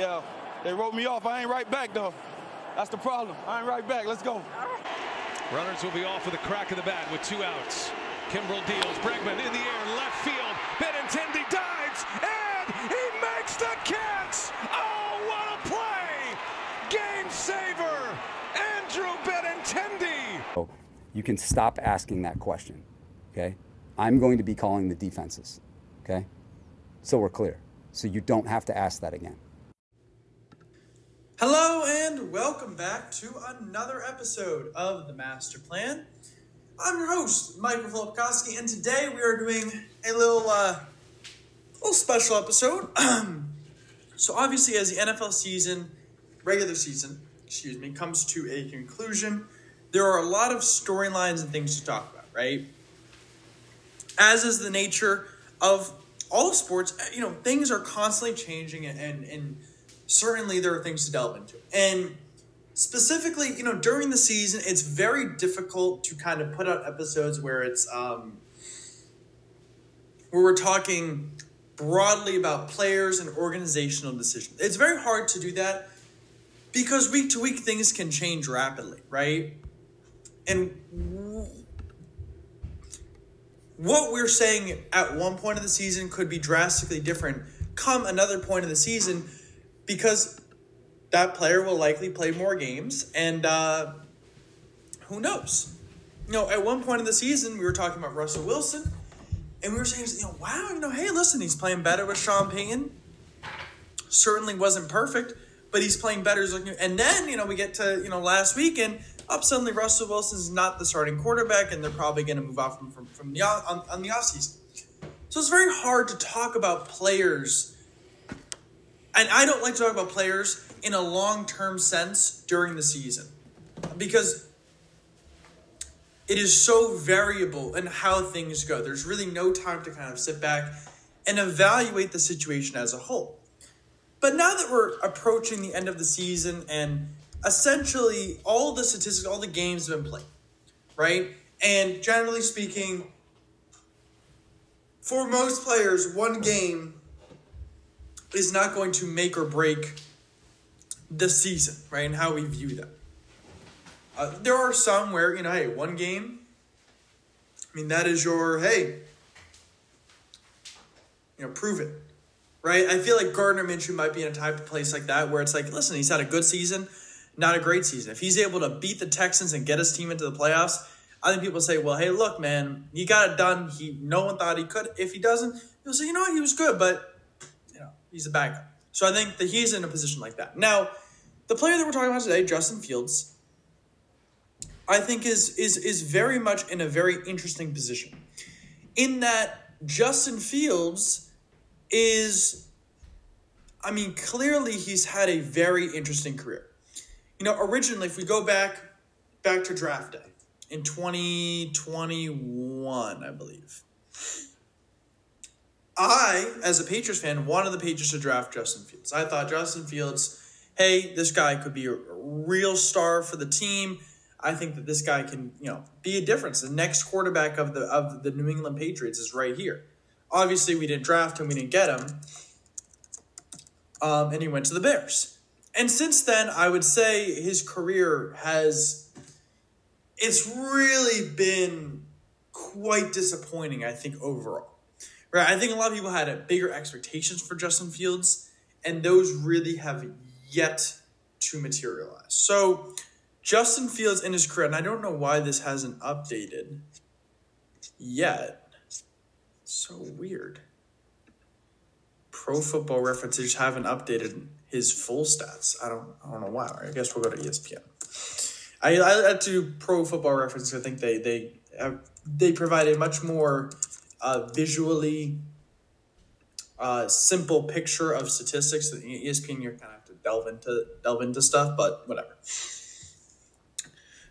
Yeah, they wrote me off. I ain't right back, though. That's the problem. I ain't right back. Let's go. Runners will be off with a crack of the bat with two outs. Kimbrel deals. Bregman in the air, left field. Benintendi dives, and he makes the catch. Oh, what a play! Game saver, Andrew Benintendi. You can stop asking that question, okay? I'm going to be calling the defenses, okay? So we're clear. So you don't have to ask that again. Hello and welcome back to another episode of the Master Plan. I'm your host, Michael Filipkowski, and today we are doing a little, uh, little special episode. so obviously, as the NFL season, regular season, excuse me, comes to a conclusion, there are a lot of storylines and things to talk about, right? As is the nature of all sports, you know, things are constantly changing and, and, and certainly there are things to delve into. And specifically, you know, during the season, it's very difficult to kind of put out episodes where it's um, where we're talking broadly about players and organizational decisions. It's very hard to do that because week to week things can change rapidly, right? And what we're saying at one point of the season could be drastically different come another point of the season because that player will likely play more games, and uh, who knows? You know, at one point in the season, we were talking about Russell Wilson, and we were saying, you know, wow, you know, hey, listen, he's playing better with Sean Payton. Certainly wasn't perfect, but he's playing better. And then, you know, we get to, you know, last weekend, up suddenly Russell Wilson's not the starting quarterback, and they're probably going to move off from, from, from the, on, on the offseason. So it's very hard to talk about players and I don't like to talk about players in a long term sense during the season because it is so variable in how things go. There's really no time to kind of sit back and evaluate the situation as a whole. But now that we're approaching the end of the season and essentially all the statistics, all the games have been played, right? And generally speaking, for most players, one game is not going to make or break the season, right? And how we view them. Uh, there are some where, you know, hey, one game, I mean, that is your, hey, you know, prove it, right? I feel like Gardner Minshew might be in a type of place like that where it's like, listen, he's had a good season, not a great season. If he's able to beat the Texans and get his team into the playoffs, I think people say, well, hey, look, man, he got it done. He no one thought he could. If he doesn't, he'll say, you know what, he was good, but He's a backup. So I think that he's in a position like that. Now, the player that we're talking about today, Justin Fields, I think is is is very much in a very interesting position. In that Justin Fields is I mean, clearly he's had a very interesting career. You know, originally if we go back back to draft day in 2021, I believe. I, as a Patriots fan, wanted the Patriots to draft Justin Fields. I thought Justin Fields, hey, this guy could be a real star for the team. I think that this guy can, you know, be a difference. The next quarterback of the of the New England Patriots is right here. Obviously, we didn't draft him, we didn't get him, um, and he went to the Bears. And since then, I would say his career has it's really been quite disappointing. I think overall. Right. I think a lot of people had bigger expectations for Justin Fields, and those really have yet to materialize. So, Justin Fields in his career, and I don't know why this hasn't updated yet. So weird. Pro Football References haven't updated his full stats. I don't. I don't know why. I guess we'll go to ESPN. I I had to Pro Football Reference. I think they they have, they provided much more uh, visually uh, simple picture of statistics. That ESPN, you're kind of have to delve into delve into stuff, but whatever.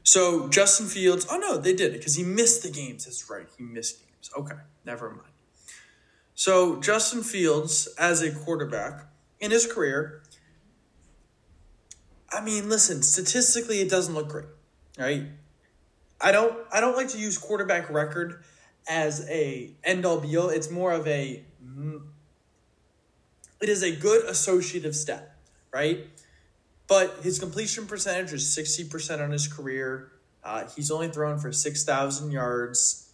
So Justin Fields, oh no, they did it because he missed the games. That's right, he missed games. Okay, never mind. So Justin Fields, as a quarterback in his career, I mean, listen, statistically, it doesn't look great, right? I don't, I don't like to use quarterback record as a end all be all. It's more of a it is a good associative step, right? But his completion percentage is 60% on his career. Uh, he's only thrown for 6,000 yards.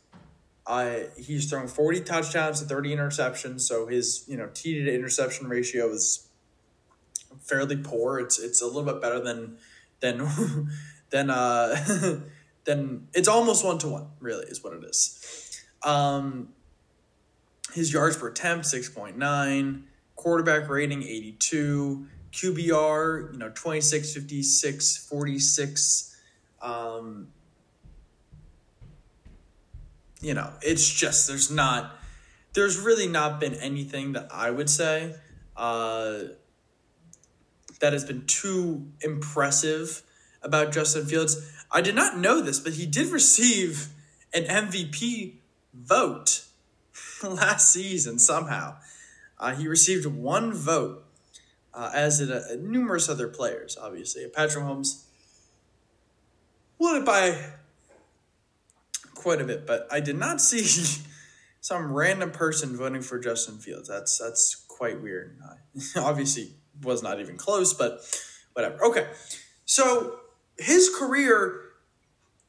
Uh, he's thrown 40 touchdowns and 30 interceptions, so his you know T to interception ratio is fairly poor. It's it's a little bit better than than than uh than it's almost one to one. Really, is what it is. Um, his yards per attempt six point nine, quarterback rating eighty two, QBR you know 26, 56, 46. Um, you know, it's just there's not there's really not been anything that I would say uh, that has been too impressive about Justin Fields. I did not know this, but he did receive an MVP vote last season somehow. Uh, he received one vote, uh, as did uh, numerous other players, obviously. Patrick Mahomes won it by quite a bit, but I did not see some random person voting for Justin Fields. That's that's quite weird. Obviously, was not even close, but whatever. Okay, so his career,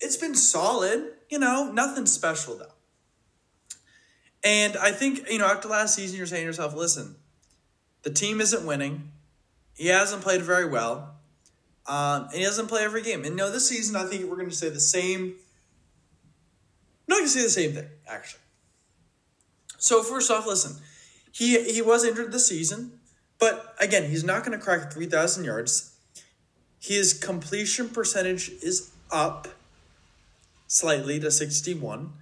it's been solid. You know, nothing special though. And I think you know after last season, you're saying to yourself, "Listen, the team isn't winning. He hasn't played very well." Um, and he doesn't play every game. And no, this season I think we're going to say the same I'm not going to say the same thing, actually. So, first off, listen, he, he was injured this season, but again, he's not going to crack 3,000 yards. His completion percentage is up slightly to 61.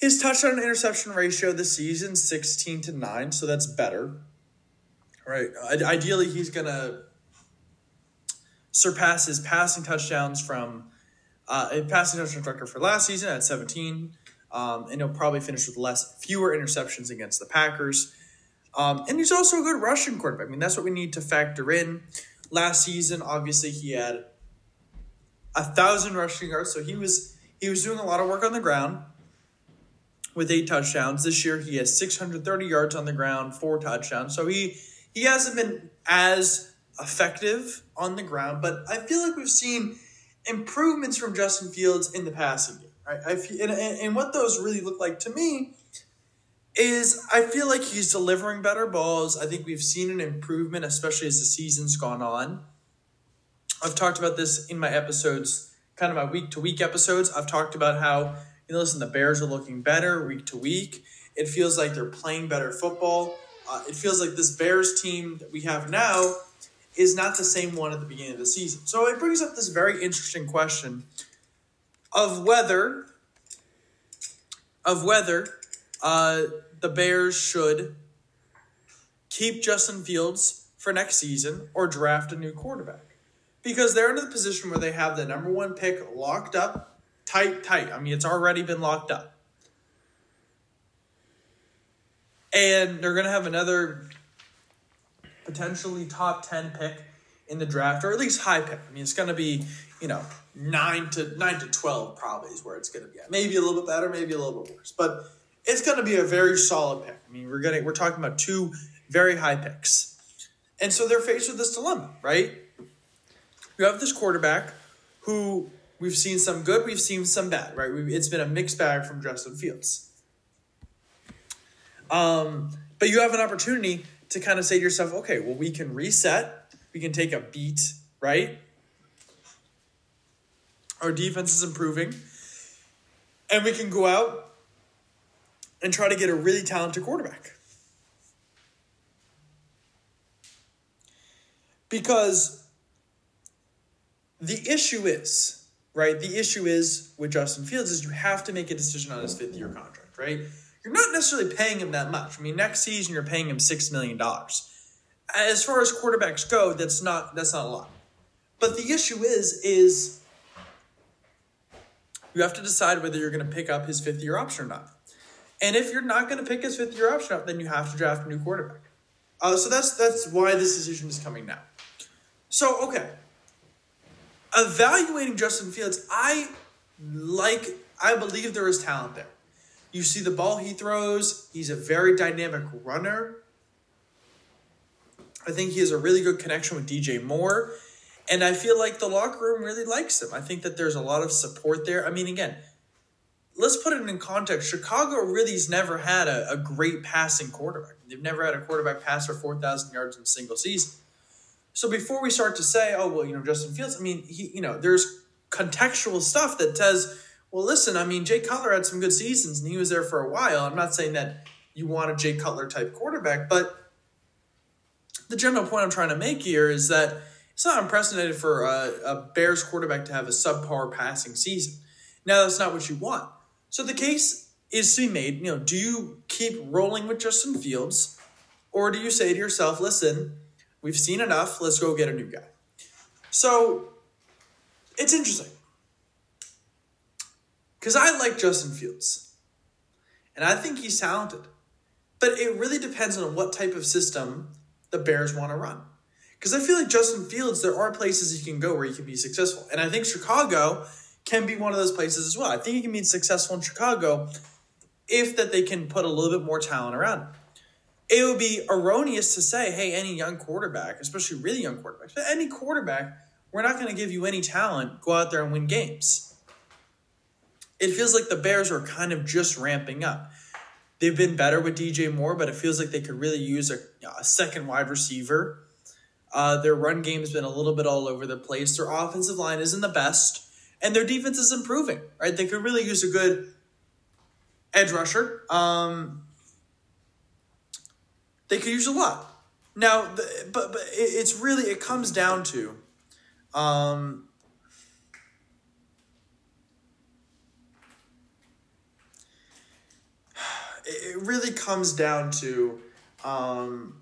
His touchdown interception ratio this season 16 to 9, so that's better. Right? Ideally, he's going to surpass his passing touchdowns from uh, a passing touchdown record for last season at 17, um, and he'll probably finish with less, fewer interceptions against the Packers. Um, and he's also a good rushing quarterback. I mean, that's what we need to factor in. Last season, obviously, he had a thousand rushing yards, so he was he was doing a lot of work on the ground with eight touchdowns. This year, he has 630 yards on the ground, four touchdowns. So he he hasn't been as effective on the ground, but I feel like we've seen improvements from Justin Fields in the passing game. Right? I feel, and, and what those really look like to me is I feel like he's delivering better balls. I think we've seen an improvement, especially as the season's gone on. I've talked about this in my episodes, kind of my week to week episodes. I've talked about how, you know, listen, the Bears are looking better week to week. It feels like they're playing better football. Uh, it feels like this Bears team that we have now is not the same one at the beginning of the season. So it brings up this very interesting question of whether of whether uh, the Bears should keep Justin Fields for next season or draft a new quarterback. Because they're in the position where they have the number one pick locked up, tight, tight. I mean, it's already been locked up. And they're going to have another potentially top 10 pick in the draft, or at least high pick. I mean, it's going to be, you know, 9 to 9 to 12 probably is where it's going to be at. Maybe a little bit better, maybe a little bit worse. But it's going to be a very solid pick. I mean, we're getting we're talking about two very high picks. And so they're faced with this dilemma, right? You have this quarterback who we've seen some good, we've seen some bad, right? We've, it's been a mixed bag from Justin Fields. Um, but you have an opportunity to kind of say to yourself, okay, well, we can reset, we can take a beat, right? Our defense is improving, and we can go out and try to get a really talented quarterback. Because the issue is, right? The issue is with Justin Fields is you have to make a decision on his fifth year contract, right? you're not necessarily paying him that much. I mean, next season you're paying him six million dollars. As far as quarterbacks go, that's not that's not a lot. But the issue is is you have to decide whether you're going to pick up his fifth year option or not. And if you're not going to pick his fifth year option up, then you have to draft a new quarterback. Uh, so that's that's why this decision is coming now. So okay, evaluating Justin Fields, I like I believe there is talent there. You see the ball he throws, he's a very dynamic runner. I think he has a really good connection with DJ Moore. And I feel like the locker room really likes him. I think that there's a lot of support there. I mean, again, let's put it in context. Chicago really's never had a, a great passing quarterback. They've never had a quarterback pass for 4,000 yards in a single season. So before we start to say, oh, well, you know, Justin Fields, I mean, he, you know, there's contextual stuff that says, well, listen, I mean, Jay Cutler had some good seasons and he was there for a while. I'm not saying that you want a Jay Cutler type quarterback, but the general point I'm trying to make here is that it's not unprecedented for a, a Bears quarterback to have a subpar passing season. Now, that's not what you want. So the case is to be made, you know, do you keep rolling with Justin Fields or do you say to yourself, listen, we've seen enough, let's go get a new guy. So it's interesting. Because I like Justin Fields. And I think he's talented. But it really depends on what type of system the Bears want to run. Because I feel like Justin Fields, there are places he can go where he can be successful. And I think Chicago can be one of those places as well. I think he can be successful in Chicago if that they can put a little bit more talent around him. It would be erroneous to say, hey, any young quarterback, especially really young quarterbacks, but any quarterback, we're not going to give you any talent, go out there and win games. It feels like the Bears are kind of just ramping up. They've been better with DJ Moore, but it feels like they could really use a, a second wide receiver. Uh, their run game's been a little bit all over the place. Their offensive line isn't the best, and their defense is improving. Right, they could really use a good edge rusher. Um, they could use a lot. Now, the, but but it's really it comes down to, um, it really comes down to, um,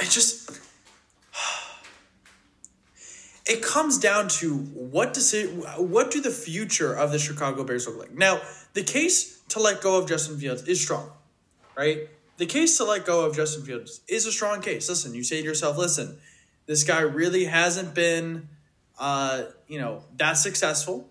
it just it comes down to what does it, what do the future of the Chicago Bears look like? Now, the case to let go of Justin Fields is strong, right? The case to let go of Justin Fields is a strong case. Listen, you say to yourself, listen, this guy really hasn't been, uh, you know, that successful.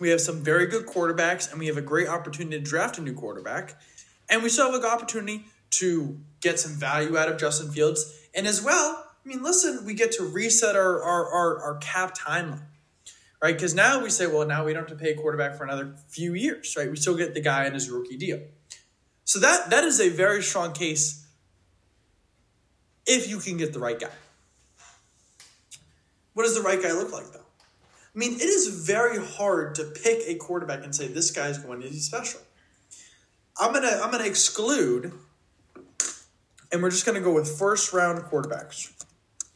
We have some very good quarterbacks, and we have a great opportunity to draft a new quarterback. And we still have an opportunity to get some value out of Justin Fields. And as well, I mean, listen, we get to reset our, our, our, our cap timeline, right? Because now we say, well, now we don't have to pay a quarterback for another few years, right? We still get the guy in his rookie deal. So that that is a very strong case if you can get the right guy. What does the right guy look like, though? I mean, it is very hard to pick a quarterback and say this guy's going to be special. I'm gonna I'm gonna exclude, and we're just gonna go with first round quarterbacks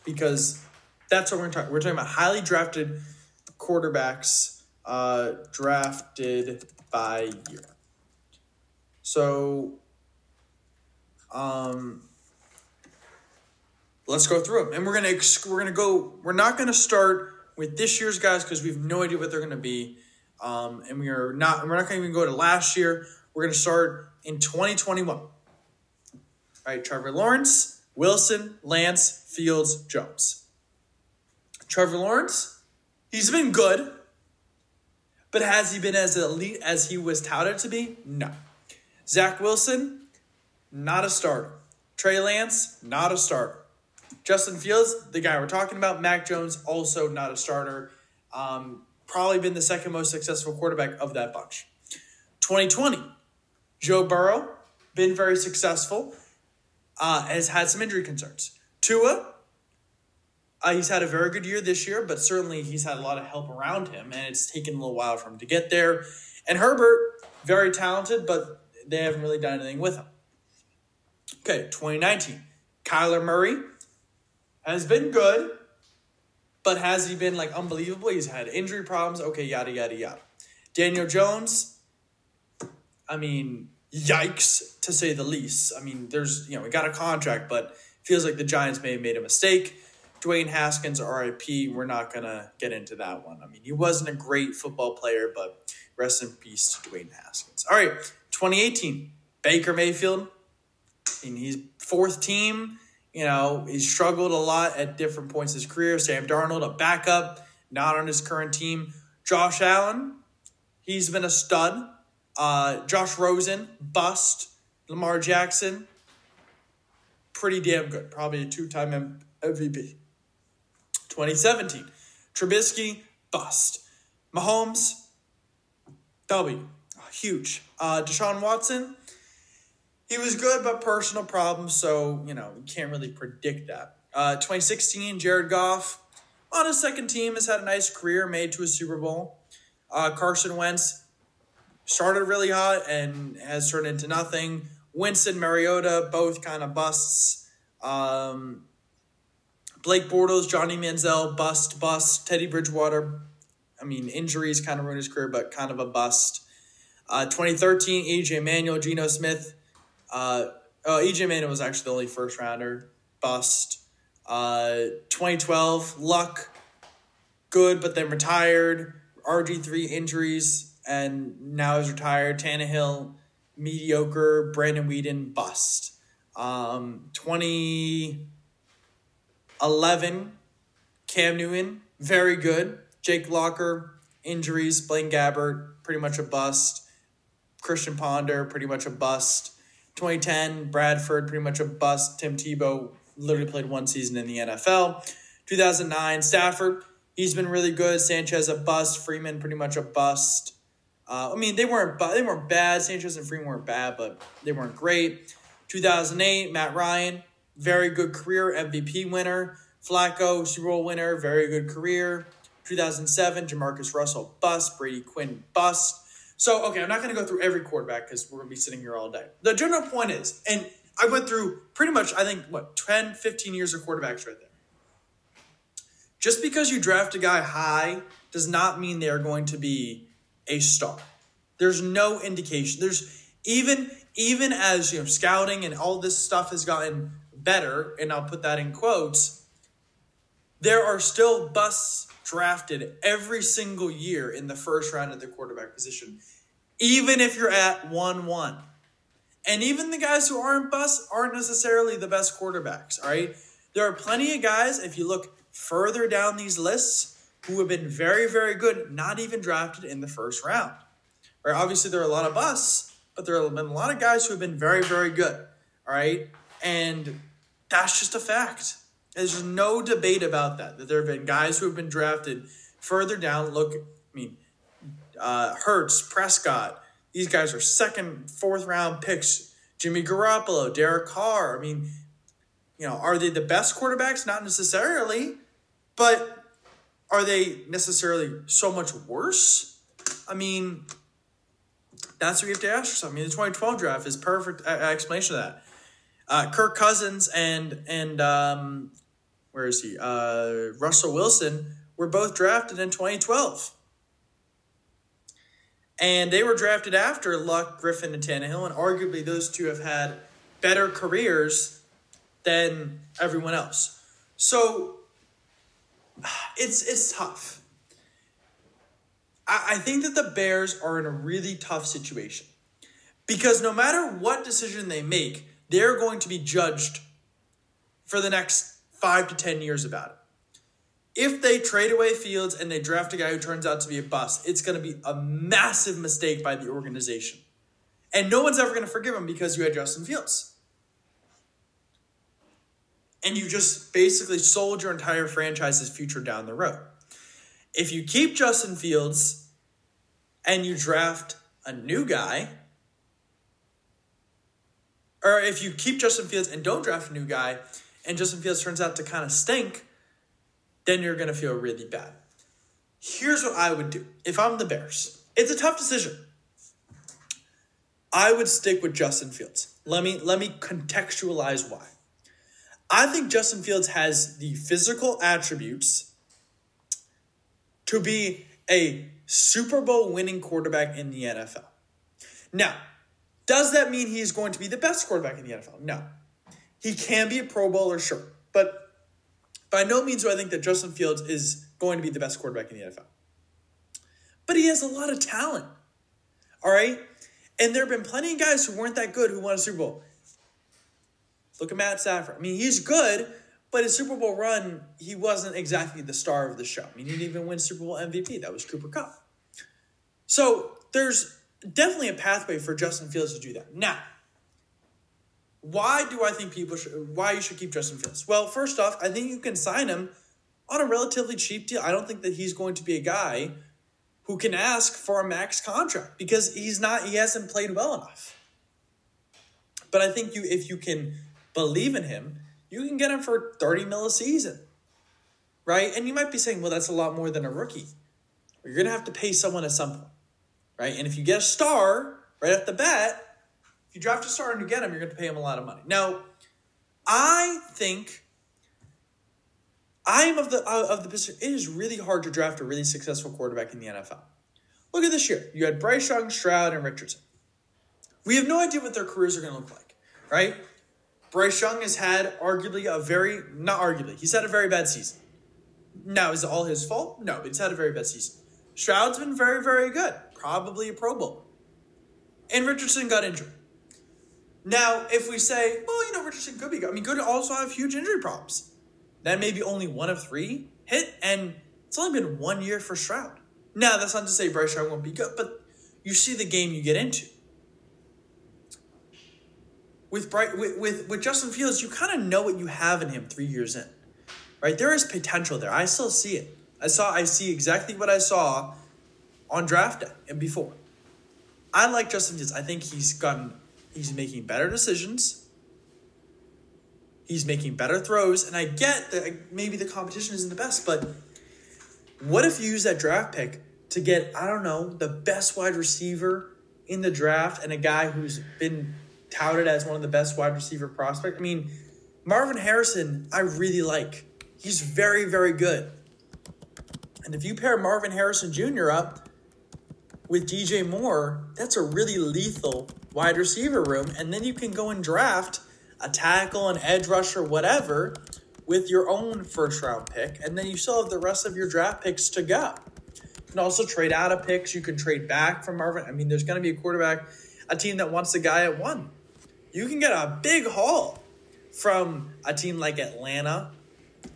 because that's what we're talking. We're talking about highly drafted quarterbacks uh, drafted by year. So, um, let's go through them, and we're gonna we're gonna go. We're not gonna start with this year's guys because we have no idea what they're gonna be, um, and we are not. We're not gonna even go to last year. We're gonna start in 2021. All right, Trevor Lawrence, Wilson, Lance, Fields, Jones. Trevor Lawrence, he's been good, but has he been as elite as he was touted to be? No. Zach Wilson, not a starter. Trey Lance, not a starter. Justin Fields, the guy we're talking about. Mac Jones, also not a starter. Um, probably been the second most successful quarterback of that bunch. 2020, Joe Burrow, been very successful, uh, has had some injury concerns. Tua, uh, he's had a very good year this year, but certainly he's had a lot of help around him, and it's taken a little while for him to get there. And Herbert, very talented, but they haven't really done anything with him. Okay, 2019. Kyler Murray has been good, but has he been like unbelievable? He's had injury problems. Okay, yada, yada, yada. Daniel Jones, I mean, yikes to say the least. I mean, there's, you know, we got a contract, but feels like the Giants may have made a mistake. Dwayne Haskins, RIP, we're not going to get into that one. I mean, he wasn't a great football player, but rest in peace to Dwayne Haskins. All right, 2018, Baker Mayfield. I mean, he's fourth team. You know, he struggled a lot at different points in his career. Sam Darnold, a backup, not on his current team. Josh Allen, he's been a stud. Uh, Josh Rosen, bust. Lamar Jackson, pretty damn good. Probably a two time MVP. 2017, Trubisky, bust. Mahomes, W, huge. Uh, Deshaun Watson, he was good, but personal problems, so, you know, you can't really predict that. Uh, 2016, Jared Goff, on his second team, has had a nice career, made to a Super Bowl. Uh, Carson Wentz started really hot and has turned into nothing. Winston Mariota, both kind of busts. Um, Blake Bortles, Johnny Manziel, bust, bust. Teddy Bridgewater, I mean, injuries kind of ruined his career, but kind of a bust. Uh, 2013, EJ Manuel, Geno Smith. Uh, oh, EJ Manuel was actually the only first rounder. Bust. Uh, 2012, Luck, good, but then retired. RG3 injuries, and now is retired. Tannehill, mediocre. Brandon Weeden, bust. Um, 2011, Cam Newton, very good. Jake Locker, injuries. Blaine Gabbert, pretty much a bust. Christian Ponder, pretty much a bust. 2010, Bradford, pretty much a bust. Tim Tebow literally played one season in the NFL. 2009, Stafford, he's been really good. Sanchez, a bust. Freeman, pretty much a bust. Uh, I mean, they weren't they weren't bad. Sanchez and Freeman weren't bad, but they weren't great. 2008, Matt Ryan, very good career, MVP winner. Flacco, Super Bowl winner, very good career. 2007, Jamarcus Russell, bust. Brady Quinn, bust. So, okay, I'm not going to go through every quarterback because we're going to be sitting here all day. The general point is, and I went through pretty much, I think, what, 10, 15 years of quarterbacks right there. Just because you draft a guy high does not mean they're going to be a star. There's no indication. There's even even as you know scouting and all this stuff has gotten better, and I'll put that in quotes. There are still busts drafted every single year in the first round of the quarterback position, even if you're at 1 1. And even the guys who aren't busts aren't necessarily the best quarterbacks, all right? There are plenty of guys, if you look further down these lists, who have been very, very good, not even drafted in the first round. Right? Obviously, there are a lot of busts, but there have been a lot of guys who have been very, very good, all right? And that's just a fact. There's no debate about that. That there have been guys who have been drafted further down. Look, I mean, uh, Hurts, Prescott. These guys are second, fourth round picks. Jimmy Garoppolo, Derek Carr. I mean, you know, are they the best quarterbacks? Not necessarily, but are they necessarily so much worse? I mean, that's what you have to ask yourself. I mean, the 2012 draft is perfect uh, explanation of that. Uh, Kirk Cousins and and um, where is he? Uh, Russell Wilson were both drafted in 2012. And they were drafted after Luck, Griffin, and Tannehill, and arguably those two have had better careers than everyone else. So it's it's tough. I, I think that the Bears are in a really tough situation. Because no matter what decision they make, they're going to be judged for the next five to 10 years about it. If they trade away Fields and they draft a guy who turns out to be a bust, it's going to be a massive mistake by the organization. And no one's ever going to forgive him because you had Justin Fields. And you just basically sold your entire franchise's future down the road. If you keep Justin Fields and you draft a new guy, or if you keep Justin Fields and don't draft a new guy, and Justin Fields turns out to kind of stink, then you're going to feel really bad. Here's what I would do if I'm the Bears. It's a tough decision. I would stick with Justin Fields. Let me let me contextualize why. I think Justin Fields has the physical attributes to be a Super Bowl winning quarterback in the NFL. Now, does that mean he's going to be the best quarterback in the NFL? No. He can be a Pro Bowler, sure. But by no means do I think that Justin Fields is going to be the best quarterback in the NFL. But he has a lot of talent. All right? And there have been plenty of guys who weren't that good who won a Super Bowl. Look at Matt Stafford. I mean, he's good, but his Super Bowl run, he wasn't exactly the star of the show. I mean, he didn't even win Super Bowl MVP. That was Cooper Kupp. So there's definitely a pathway for Justin Fields to do that. Now, why do I think people should, why you should keep Justin Fields? Well, first off, I think you can sign him on a relatively cheap deal. I don't think that he's going to be a guy who can ask for a max contract because he's not, he hasn't played well enough. But I think you, if you can believe in him, you can get him for 30 mil a season. Right? And you might be saying, well, that's a lot more than a rookie. You're going to have to pay someone at some point. Right? And if you get a star right off the bat, if you draft a star and you get him, you're going to pay him a lot of money. Now, I think I'm of the uh, of the position. It is really hard to draft a really successful quarterback in the NFL. Look at this year. You had Bryce Young, Stroud, and Richardson. We have no idea what their careers are going to look like, right? Bryce Young has had arguably a very not arguably he's had a very bad season. Now is it all his fault? No, but he's had a very bad season. Stroud's been very very good, probably a Pro Bowl, and Richardson got injured. Now, if we say, well, you know, Richardson could be good. I mean, could also have huge injury problems. Then maybe only one of three hit, and it's only been one year for Stroud. Now, that's not to say Bryce Young won't be good, but you see the game you get into. With, Bright, with, with, with Justin Fields, you kind of know what you have in him three years in, right? There is potential there. I still see it. I saw, I see exactly what I saw on draft day and before. I like Justin Fields. I think he's gotten He's making better decisions. He's making better throws. And I get that maybe the competition isn't the best, but what if you use that draft pick to get, I don't know, the best wide receiver in the draft and a guy who's been touted as one of the best wide receiver prospects? I mean, Marvin Harrison, I really like. He's very, very good. And if you pair Marvin Harrison Jr. up with DJ Moore, that's a really lethal wide receiver room, and then you can go and draft a tackle, an edge rusher, whatever, with your own first round pick, and then you still have the rest of your draft picks to go. You can also trade out of picks. You can trade back from Marvin. I mean, there's going to be a quarterback, a team that wants a guy at one. You can get a big haul from a team like Atlanta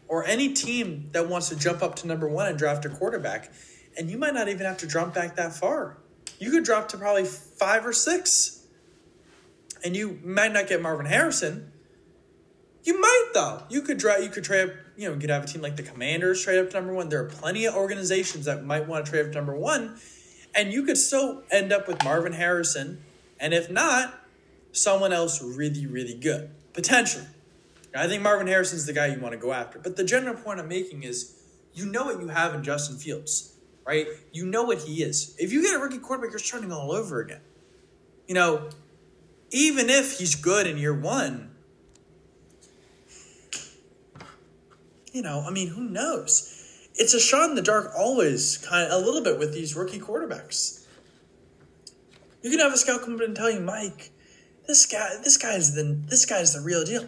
or any team that wants to jump up to number one and draft a quarterback. And you might not even have to drop back that far. You could drop to probably five or six and you might not get Marvin Harrison. You might though. You could try. You could trade. up. You know, you could have a team like the Commanders trade up to number one. There are plenty of organizations that might want to trade up to number one, and you could still end up with Marvin Harrison, and if not, someone else really, really good potentially. I think Marvin Harrison's the guy you want to go after. But the general point I'm making is, you know what you have in Justin Fields, right? You know what he is. If you get a rookie quarterback, you're starting all over again. You know, even if he's good in year one, you know, I mean, who knows? It's a shot in the dark always, kind of a little bit with these rookie quarterbacks. You can have a scout come in and tell you, Mike, this guy, this guy's the this guy's the real deal.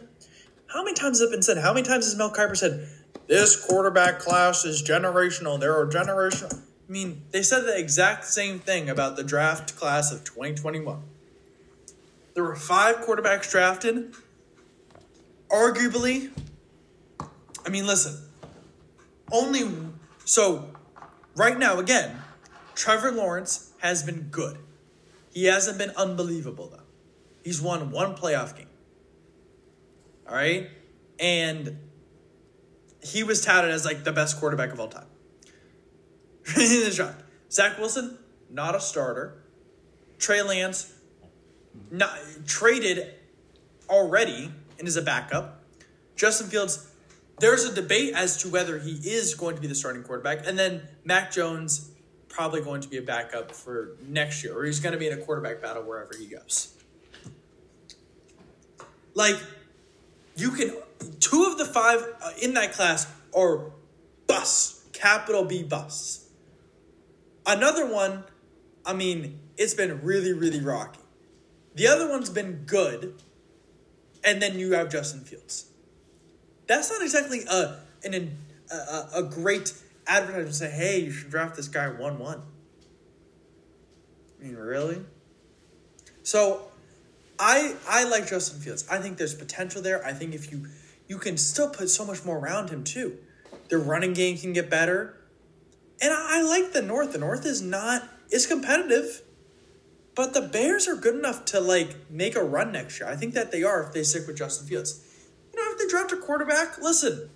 How many times has it been said? How many times has Mel Kiper said, this quarterback class is generational? There are generational. I mean, they said the exact same thing about the draft class of 2021. There were five quarterbacks drafted. Arguably, I mean, listen, only so right now, again, Trevor Lawrence has been good. He hasn't been unbelievable, though. He's won one playoff game. All right? And he was touted as like the best quarterback of all time. in the draft. Zach Wilson, not a starter. Trey Lance, not traded already and is a backup. Justin Fields, there's a debate as to whether he is going to be the starting quarterback, and then Mac Jones probably going to be a backup for next year, or he's going to be in a quarterback battle wherever he goes. Like, you can two of the five uh, in that class are bus, capital B bus. Another one, I mean, it's been really, really rocky. The other one's been good, and then you have Justin Fields. That's not exactly a an a, a great advertisement to say, "Hey, you should draft this guy one one." I mean, really? So, I I like Justin Fields. I think there's potential there. I think if you you can still put so much more around him too. The running game can get better, and I, I like the North. The North is not is competitive. But the Bears are good enough to like make a run next year. I think that they are if they stick with Justin Fields. You know, if they draft a quarterback, listen.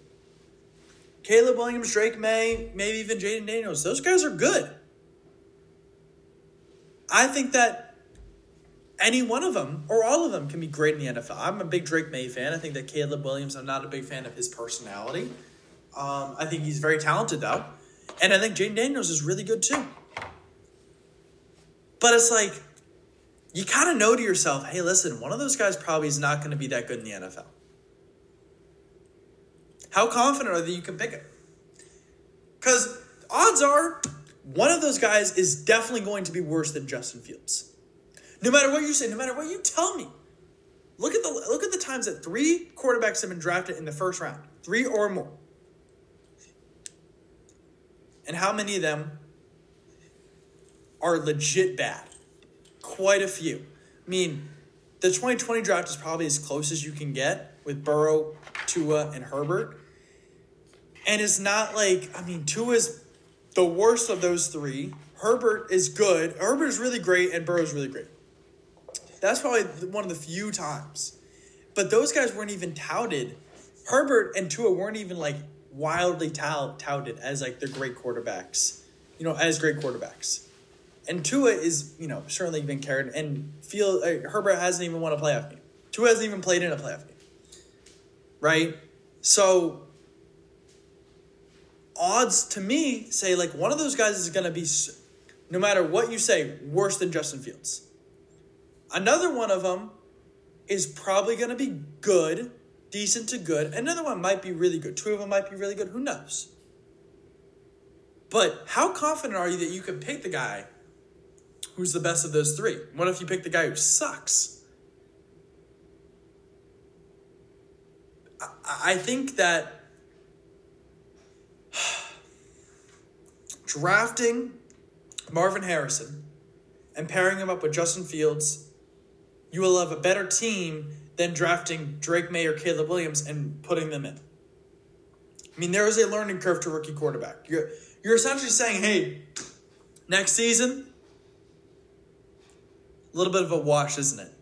Caleb Williams, Drake Maye, maybe even Jayden Daniels. Those guys are good. I think that any one of them or all of them can be great in the NFL. I'm a big Drake Maye fan. I think that Caleb Williams, I'm not a big fan of his personality. Um, I think he's very talented though. And I think Jayden Daniels is really good too. But it's like, you kind of know to yourself, hey, listen, one of those guys probably is not going to be that good in the NFL. How confident are that you can pick it? Because odds are one of those guys is definitely going to be worse than Justin Fields. No matter what you say, no matter what you tell me. Look at the look at the times that three quarterbacks have been drafted in the first round, three or more, and how many of them are legit bad. Quite a few. I mean, the 2020 draft is probably as close as you can get with Burrow, Tua, and Herbert. And it's not like, I mean, Tua's the worst of those three. Herbert is good. Herbert is really great, and Burrow's really great. That's probably one of the few times. But those guys weren't even touted. Herbert and Tua weren't even like wildly tout- touted as like the great quarterbacks, you know, as great quarterbacks. And Tua is, you know, certainly been carried and feel uh, Herbert hasn't even won a playoff game. Tua hasn't even played in a playoff game. Right? So odds to me say like one of those guys is going to be no matter what you say worse than Justin Fields. Another one of them is probably going to be good, decent to good. Another one might be really good. Two of them might be really good. Who knows? But how confident are you that you can pick the guy who's the best of those three? What if you pick the guy who sucks? I think that drafting Marvin Harrison and pairing him up with Justin Fields, you will have a better team than drafting Drake Maye or Caleb Williams and putting them in. I mean, there is a learning curve to rookie quarterback. You're you're essentially saying, hey, next season, a little bit of a wash, isn't it?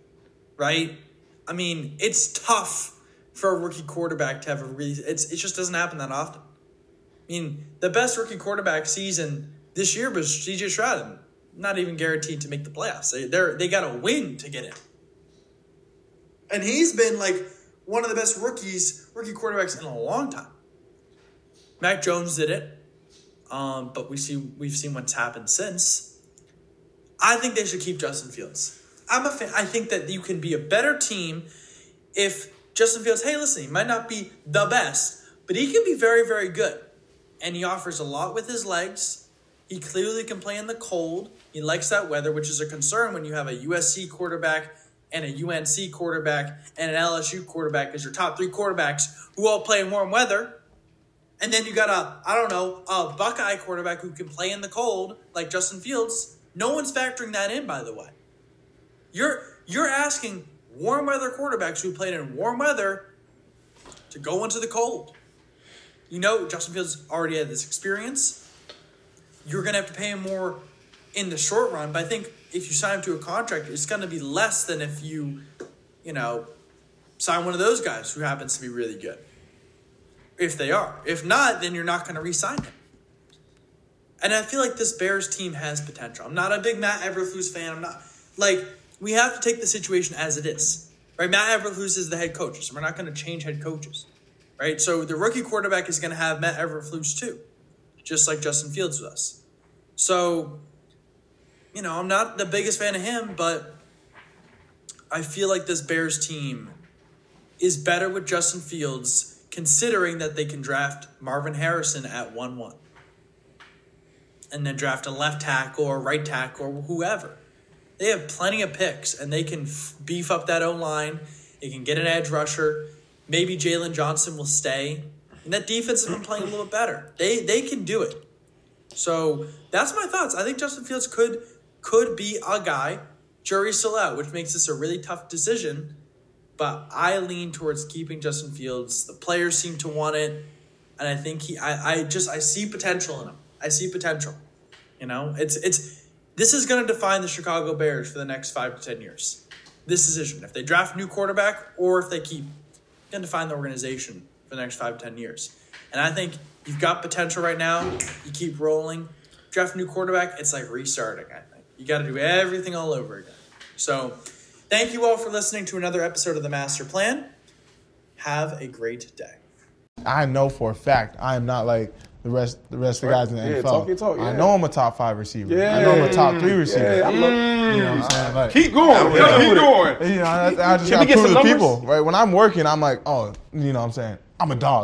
Right? I mean, it's tough for a rookie quarterback to have a really it's it just doesn't happen that often. I mean, the best rookie quarterback season this year was CJ Stroud. Not even guaranteed to make the playoffs. They they got a win to get in. And he's been like one of the best rookies, rookie quarterbacks in a long time. Mac Jones did it, um, but we see we've seen what's happened since. I think they should keep Justin Fields. I'm a fan. I think that you can be a better team if Justin Fields. Hey, listen, he might not be the best, but he can be very, very good, and he offers a lot with his legs. He clearly can play in the cold. He likes that weather, which is a concern when you have a USC quarterback and a UNC quarterback and an LSU quarterback as your top three quarterbacks who all play in warm weather. And then you got a, I don't know, a Buckeye quarterback who can play in the cold like Justin Fields. No one's factoring that in, by the way. You're you're asking warm weather quarterbacks who played in warm weather to go into the cold. You know, Justin Fields already had this experience. You're to have to pay him more in the short run, but I think if you sign him to a contract, it's going to be less than if you, you know, sign one of those guys who happens to be really good. If they are. If not, then you're not going to re sign him. And I feel like this Bears team has potential. I'm not a big Matt Eberflus fan. I'm not like we have to take the situation as it is. Right? Matt Eberflus is the head coach, so we're not going to change head coaches. Right? So the rookie quarterback is going to have Matt Eberflus too, just like Justin Fields was. So, you know, I'm not the biggest fan of him, but I feel like this Bears team is better with Justin Fields considering that they can draft Marvin Harrison at 1 1 and then draft a left tackle or right tackle or whoever. They have plenty of picks and they can f- beef up that O line. They can get an edge rusher. Maybe Jaylon Johnson will stay. And that defense has been playing a little bit better. They they can do it. So that's my thoughts. I think Justin Fields could could be a guy. Jury's still out, which makes this a really tough decision. But I lean towards keeping Justin Fields. The players seem to want it, and I think he. I, I just I see potential in him. I see potential. You know, it's it's This is going to define the Chicago Bears for the next five to ten years. This decision, if they draft new quarterback or if they keep, going to define the organization for the next five to ten years. And I think you've got potential right now. You keep rolling. Draft new quarterback. It's like restarting. I think you got to do everything all over again. So, thank you all for listening to another episode of the Master Plan. Have a great day. I know for a fact I am not like the rest the rest of the guys in the Yeah, NFL. talk your talk, I know I'm a top five receiver. Yeah. I know I'm a top three receiver. Yeah, I love- You know what I'm saying? Like, Keep going. Keep going. you know, I, I just Can we got to get prove some to numbers? people. Right when I'm working, I'm like, oh, you know, what I'm saying I'm a dog.